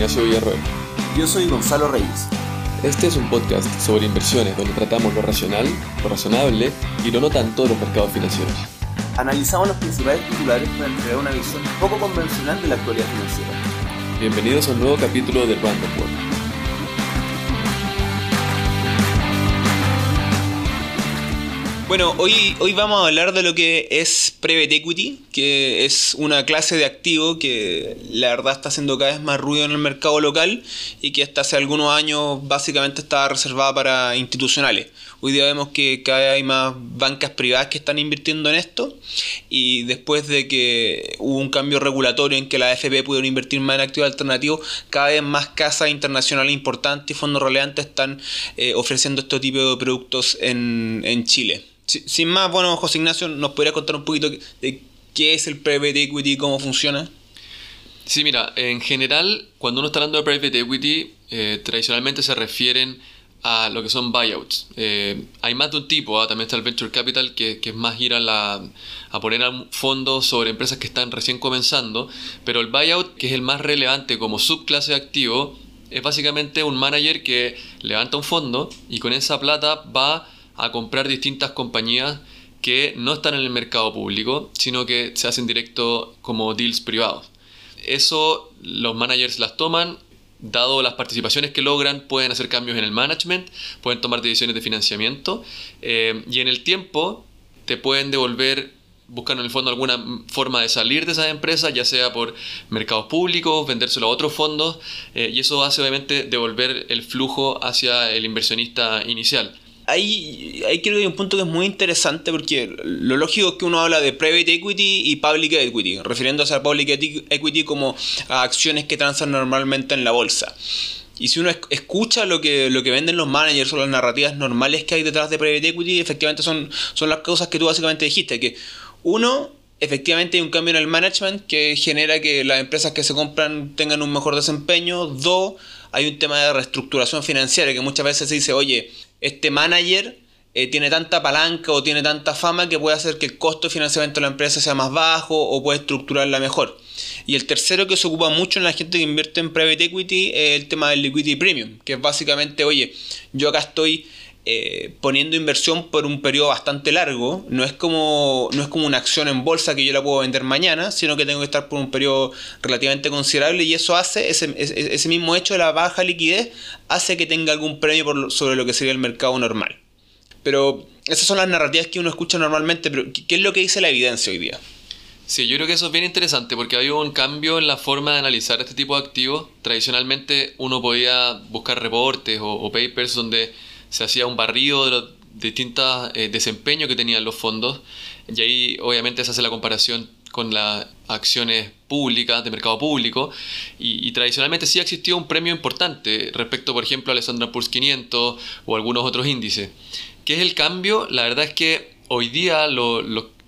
Ignacio Villarroel. Yo soy Gonzalo Reyes. Este es un podcast sobre inversiones donde tratamos lo racional, lo razonable y lo no tanto de los mercados financieros. Analizamos los principales titulares para entregar una visión poco convencional de la actualidad financiera. Bienvenidos a un nuevo capítulo de Random World. Bueno, hoy, hoy vamos a hablar de lo que es Private Equity, que es una clase de activo que la verdad está haciendo cada vez más ruido en el mercado local y que hasta hace algunos años básicamente estaba reservada para institucionales. Hoy día vemos que cada vez hay más bancas privadas que están invirtiendo en esto y después de que hubo un cambio regulatorio en que la AFP pudieron invertir más en activos alternativos, cada vez más casas internacionales importantes y fondos relevantes están eh, ofreciendo este tipo de productos en, en Chile sin más, bueno, José Ignacio, ¿nos podría contar un poquito de qué es el private equity y cómo funciona? Sí, mira, en general, cuando uno está hablando de private equity, eh, tradicionalmente se refieren a lo que son buyouts. Eh, hay más de un tipo, ¿ah? también está el venture capital, que, es más ir a, la, a poner fondos sobre empresas que están recién comenzando, pero el buyout, que es el más relevante como subclase de activo, es básicamente un manager que levanta un fondo y con esa plata va a comprar distintas compañías que no están en el mercado público, sino que se hacen directo como deals privados. Eso los managers las toman, dado las participaciones que logran, pueden hacer cambios en el management, pueden tomar decisiones de financiamiento eh, y en el tiempo te pueden devolver buscando en el fondo alguna forma de salir de esa empresa, ya sea por mercados públicos, vendérselo a otros fondos, eh, y eso hace obviamente devolver el flujo hacia el inversionista inicial ahí, ahí creo que hay un punto que es muy interesante porque lo lógico es que uno habla de private equity y public equity, refiriéndose a public equity como a acciones que transan normalmente en la bolsa. Y si uno escucha lo que, lo que venden los managers o las narrativas normales que hay detrás de private equity, efectivamente son, son las cosas que tú básicamente dijiste, que uno, efectivamente hay un cambio en el management que genera que las empresas que se compran tengan un mejor desempeño. Dos, hay un tema de reestructuración financiera que muchas veces se dice, oye, este manager eh, tiene tanta palanca o tiene tanta fama que puede hacer que el costo de financiamiento de la empresa sea más bajo o puede estructurarla mejor. Y el tercero que se ocupa mucho en la gente que invierte en private equity es el tema del liquidity premium, que es básicamente, oye, yo acá estoy eh, poniendo inversión por un periodo bastante largo. No es, como, no es como una acción en bolsa que yo la puedo vender mañana, sino que tengo que estar por un periodo relativamente considerable y eso hace, ese, ese mismo hecho de la baja liquidez, hace que tenga algún premio por, sobre lo que sería el mercado normal. Pero esas son las narrativas que uno escucha normalmente, pero ¿qué es lo que dice la evidencia hoy día? Sí, yo creo que eso es bien interesante porque ha habido un cambio en la forma de analizar este tipo de activos. Tradicionalmente uno podía buscar reportes o papers donde se hacía un barrido de los distintos eh, desempeños que tenían los fondos y ahí obviamente se hace la comparación con las acciones públicas, de mercado público, y, tradicionalmente sí ha existido un premio importante respecto, por ejemplo, a Alessandra Pulse 500 o algunos otros índices. ¿Qué es el cambio? La verdad es que hoy día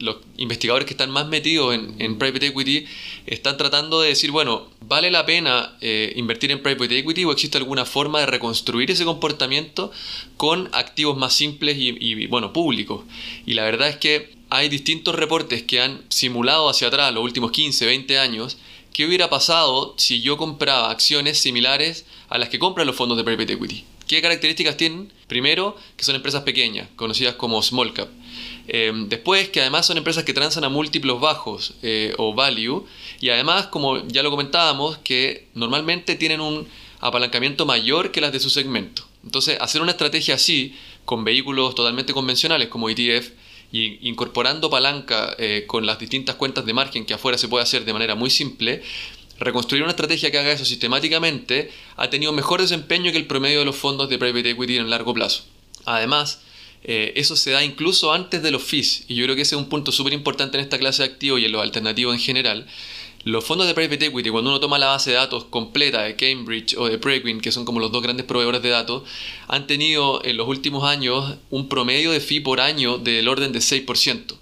los investigadores que están más metidos en, private equity están tratando de decir, bueno, ¿vale la pena eh, invertir en private equity o existe alguna forma de reconstruir ese comportamiento con activos más simples y, bueno, públicos? Y la verdad es que hay distintos reportes que han simulado hacia atrás los últimos 15, 20 años qué hubiera pasado si yo compraba acciones similares a las que compran los fondos de private equity. ¿Qué características tienen? Primero, que son empresas pequeñas, conocidas como small cap. Em, después, que además son empresas que transan a múltiplos bajos eh, o value. Y además, como ya lo comentábamos, que normalmente tienen un apalancamiento mayor que las de su segmento. Entonces, hacer una estrategia así, con vehículos totalmente convencionales como ETF, y incorporando palanca eh, con las distintas cuentas de margen que afuera se puede hacer de manera muy simple, reconstruir una estrategia que haga eso sistemáticamente ha tenido mejor desempeño que el promedio de los fondos de private equity en largo plazo. Además, eh, eso se da incluso antes de los fees, y yo creo que ese es un punto súper importante en esta clase de activos y en los alternativos en general. Los fondos de private equity, cuando uno toma la base de datos completa de Cambridge o de Preqin, que son como los dos grandes proveedores de datos, han tenido en los últimos años un promedio de fee por año del orden de 6%,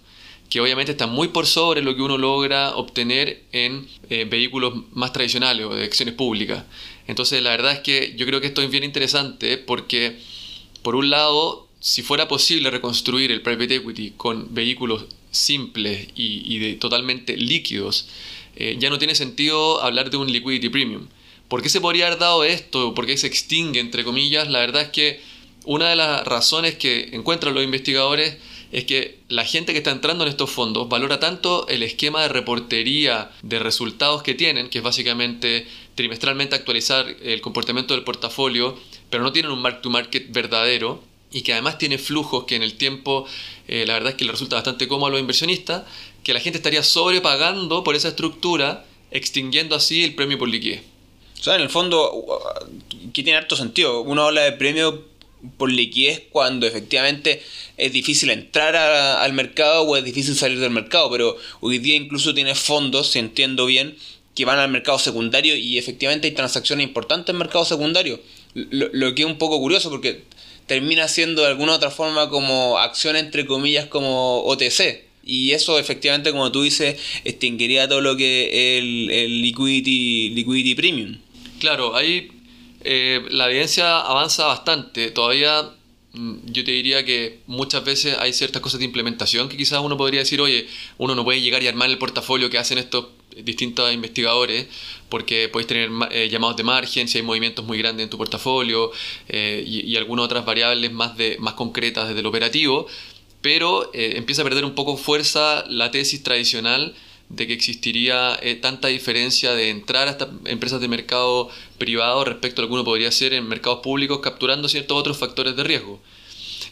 que obviamente está muy por sobre lo que uno logra obtener en eh, vehículos más tradicionales o de acciones públicas. Entonces, la verdad es que yo creo que esto es bien interesante porque, por un lado, si fuera posible reconstruir el private equity con vehículos simples y, totalmente líquidos, eh, ya no tiene sentido hablar de un liquidity premium, ¿Por qué se podría haber dado esto? ¿Por qué se extingue, entre comillas? La verdad es que una de las razones que encuentran los investigadores es que la gente que está entrando en estos fondos valora tanto el esquema de reportería de resultados que tienen, que es básicamente trimestralmente actualizar el comportamiento del portafolio, pero no tienen un mark to market verdadero y que además tiene flujos que en el tiempo eh, la verdad es que le resulta bastante cómodo a los inversionistas, que la gente estaría sobrepagando por esa estructura, extinguiendo así el premio por liquidez. O sea, en el fondo, que tiene harto sentido. Uno habla de premio por liquidez cuando efectivamente es difícil entrar al mercado o es difícil salir del mercado, pero hoy día incluso tiene fondos, si entiendo bien, que van al mercado secundario y efectivamente hay transacciones importantes en mercado secundario. Lo, lo que es un poco curioso porque termina siendo de alguna otra forma como acción entre comillas como OTC. Y eso efectivamente, como tú dices, extinguiría todo lo que es el, el liquidity, liquidity premium. Claro, ahí eh, la evidencia avanza bastante. Todavía yo te diría que muchas veces hay ciertas cosas de implementación que quizás uno podría decir, oye, uno no puede llegar y armar el portafolio que hacen estos distintos investigadores, porque puedes tener eh, llamados de margen, si hay movimientos muy grandes en tu portafolio eh, y, algunas otras variables más, de, más concretas desde el operativo, pero empieza a perder un poco fuerza la tesis tradicional de que existiría eh, tanta diferencia de entrar a estas empresas de mercado privado respecto a lo que uno podría hacer en mercados públicos capturando ciertos otros factores de riesgo.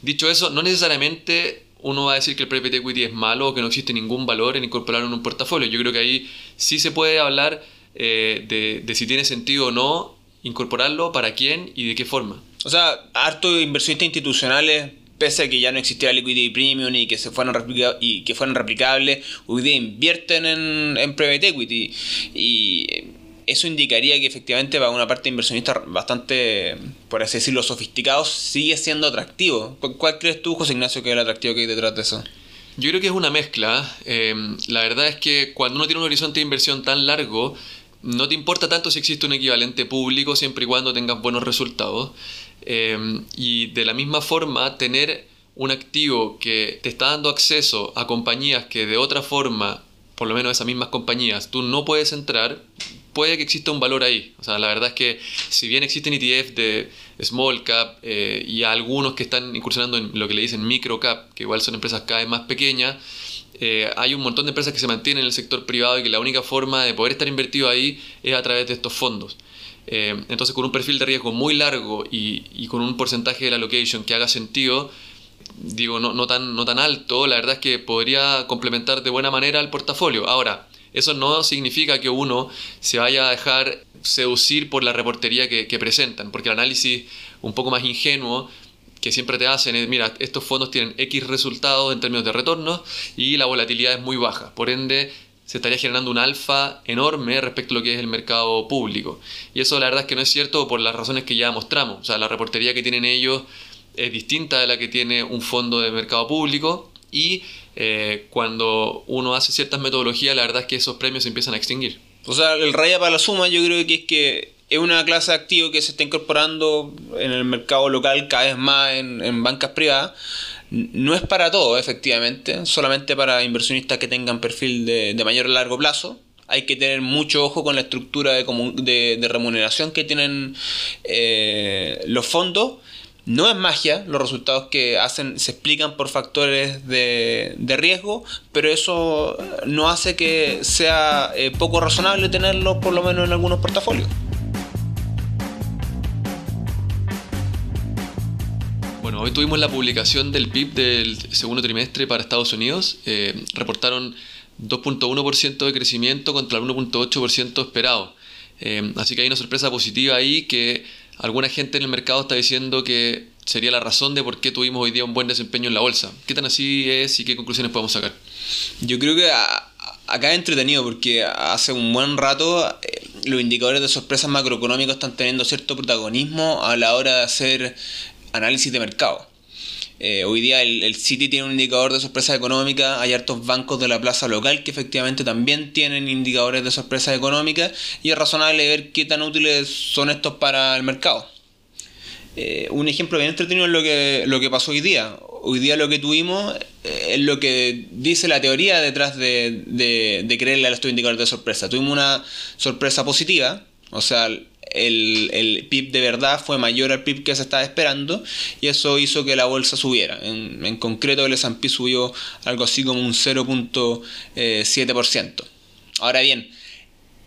Dicho eso, no necesariamente uno va a decir que el private equity es malo o que no existe ningún valor en incorporarlo en un portafolio. Yo creo que ahí sí se puede hablar eh, de, de si tiene sentido o no incorporarlo, para quién y de qué forma. O sea, harto inversionistas institucionales pese a que ya no existiera liquidity premium y que se fueran y que fueran replicables, hoy día invierten en, en private equity y eso indicaría que efectivamente para una parte de inversionistas bastante, por así decirlo, sofisticados, sigue siendo atractivo. ¿Cuál crees tú, José Ignacio, que es el atractivo que hay detrás de eso? Yo creo que es una mezcla. Eh, la verdad es que cuando uno tiene un horizonte de inversión tan largo, no te importa tanto si existe un equivalente público siempre y cuando tengas buenos resultados. Em, y de la misma forma, tener un activo que te está dando acceso a compañías que de otra forma, por lo menos esas mismas compañías, tú no puedes entrar, puede que exista un valor ahí. O sea, la verdad es que si bien existen ETF de small cap eh, y algunos que están incursionando en lo que le dicen micro cap, que igual son empresas cada vez más pequeñas, eh, hay un montón de empresas que se mantienen en el sector privado y que la única forma de poder estar invertido ahí es a través de estos fondos. Eh, entonces, con un perfil de riesgo muy largo y, con un porcentaje de la allocation que haga sentido, digo, no, no, tan, no tan alto, la verdad es que podría complementar de buena manera el portafolio. Ahora, eso no significa que uno se vaya a dejar seducir por la reportería que, que presentan, porque el análisis un poco más ingenuo que siempre te hacen es, mira, estos fondos tienen X resultados en términos de retorno y la volatilidad es muy baja. Por ende, se estaría generando un alfa enorme respecto a lo que es el mercado público. Y eso la verdad es que no es cierto por las razones que ya mostramos. O sea, la reportería que tienen ellos es distinta de la que tiene un fondo de mercado público y eh, cuando uno hace ciertas metodologías, la verdad es que esos premios se empiezan a extinguir. O sea, el raya para la suma yo creo que es que es una clase de activo que se está incorporando en el mercado local cada vez más en, en bancas privadas no es para todo, efectivamente, solamente para inversionistas que tengan perfil de, mayor a largo plazo. Hay que tener mucho ojo con la estructura de, de, remuneración que tienen eh, los fondos. No es magia, los resultados que hacen se explican por factores de, de riesgo, pero eso no hace que sea eh, poco razonable tenerlos por lo menos en algunos portafolios. Hoy tuvimos la publicación del PIB del segundo trimestre para Estados Unidos. Eh, reportaron 2.1% de crecimiento contra el 1.8% esperado. Eh, así que hay una sorpresa positiva ahí que alguna gente en el mercado está diciendo que sería la razón de por qué tuvimos hoy día un buen desempeño en la bolsa. ¿Qué tan así es y qué conclusiones podemos sacar? Yo creo que acá es entretenido porque hace un buen rato eh, los indicadores de sorpresas macroeconómicos están teniendo cierto protagonismo a la hora de hacer análisis de mercado. Eh, hoy día el, City tiene un indicador de sorpresa económica, hay hartos bancos de la plaza local que efectivamente también tienen indicadores de sorpresa económica y es razonable ver qué tan útiles son estos para el mercado. Eh, un ejemplo bien entretenido es lo que, lo que pasó hoy día. Hoy día lo que tuvimos eh, es lo que dice la teoría detrás de, de, de creerle a estos indicadores de sorpresa. Tuvimos una sorpresa positiva, o sea, el, el, PIB de verdad fue mayor al PIB que se estaba esperando y eso hizo que la bolsa subiera. En, en concreto el S&P subió algo así como un 0.7%. Ahora bien,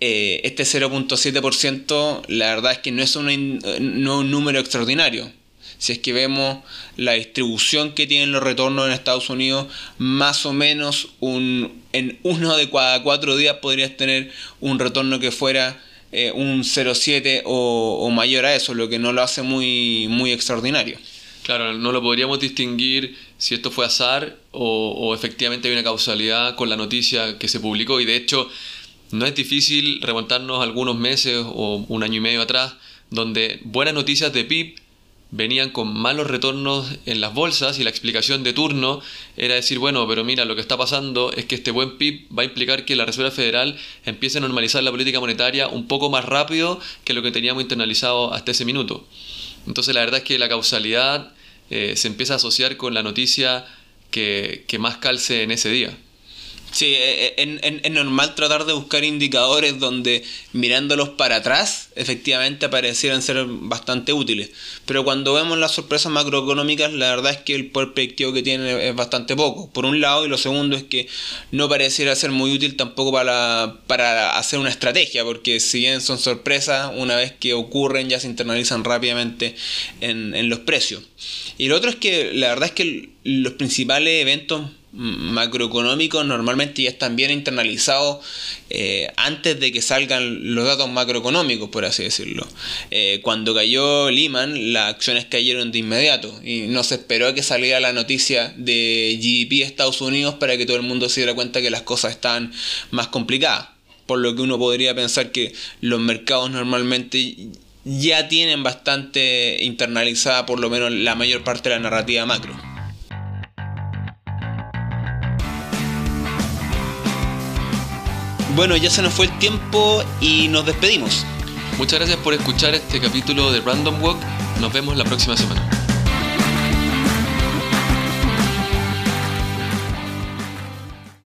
eh, este 0.7% la verdad es que no es, no un número extraordinario. Si es que vemos la distribución que tienen los retornos en Estados Unidos, más o menos un, en uno de cada cuatro días podrías tener un retorno que fuera eh, un 0,7 o, o, mayor a eso, lo que no lo hace muy, muy extraordinario. Claro, no lo podríamos distinguir si esto fue azar o, efectivamente hay una causalidad con la noticia que se publicó y de hecho no es difícil remontarnos algunos meses o un año y medio atrás donde buenas noticias de PIB venían con malos retornos en las bolsas y la explicación de turno era decir, bueno, pero mira, lo que está pasando es que este buen PIB va a implicar que la Reserva Federal empiece a normalizar la política monetaria un poco más rápido que lo que teníamos internalizado hasta ese minuto. Entonces la verdad es que la causalidad eh, se empieza a asociar con la noticia que, que más calce en ese día. Sí, es, eh, es, normal tratar de buscar indicadores donde mirándolos para atrás efectivamente parecieran ser bastante útiles. Pero cuando vemos las sorpresas macroeconómicas, la verdad es que el poder predictivo que tiene es bastante poco. Por un lado, y lo segundo es que no pareciera ser muy útil tampoco para, para hacer una estrategia, porque si bien son sorpresas, una vez que ocurren ya se internalizan rápidamente en, en los precios. Y lo otro es que la verdad es que los principales eventos macroeconómicos normalmente ya están bien internalizados eh, antes de que salgan los datos macroeconómicos, por así decirlo. Eh, cuando cayó Lehman, las acciones cayeron de inmediato y no se esperó a que saliera la noticia de GDP de Estados Unidos para que todo el mundo se diera cuenta que las cosas están más complicadas. Por lo que uno podría pensar que los mercados normalmente ya tienen bastante internalizada por lo menos la mayor parte de la narrativa macro. Bueno, ya se nos fue el tiempo y nos despedimos. Muchas gracias por escuchar este capítulo de Random Walk. Nos vemos la próxima semana.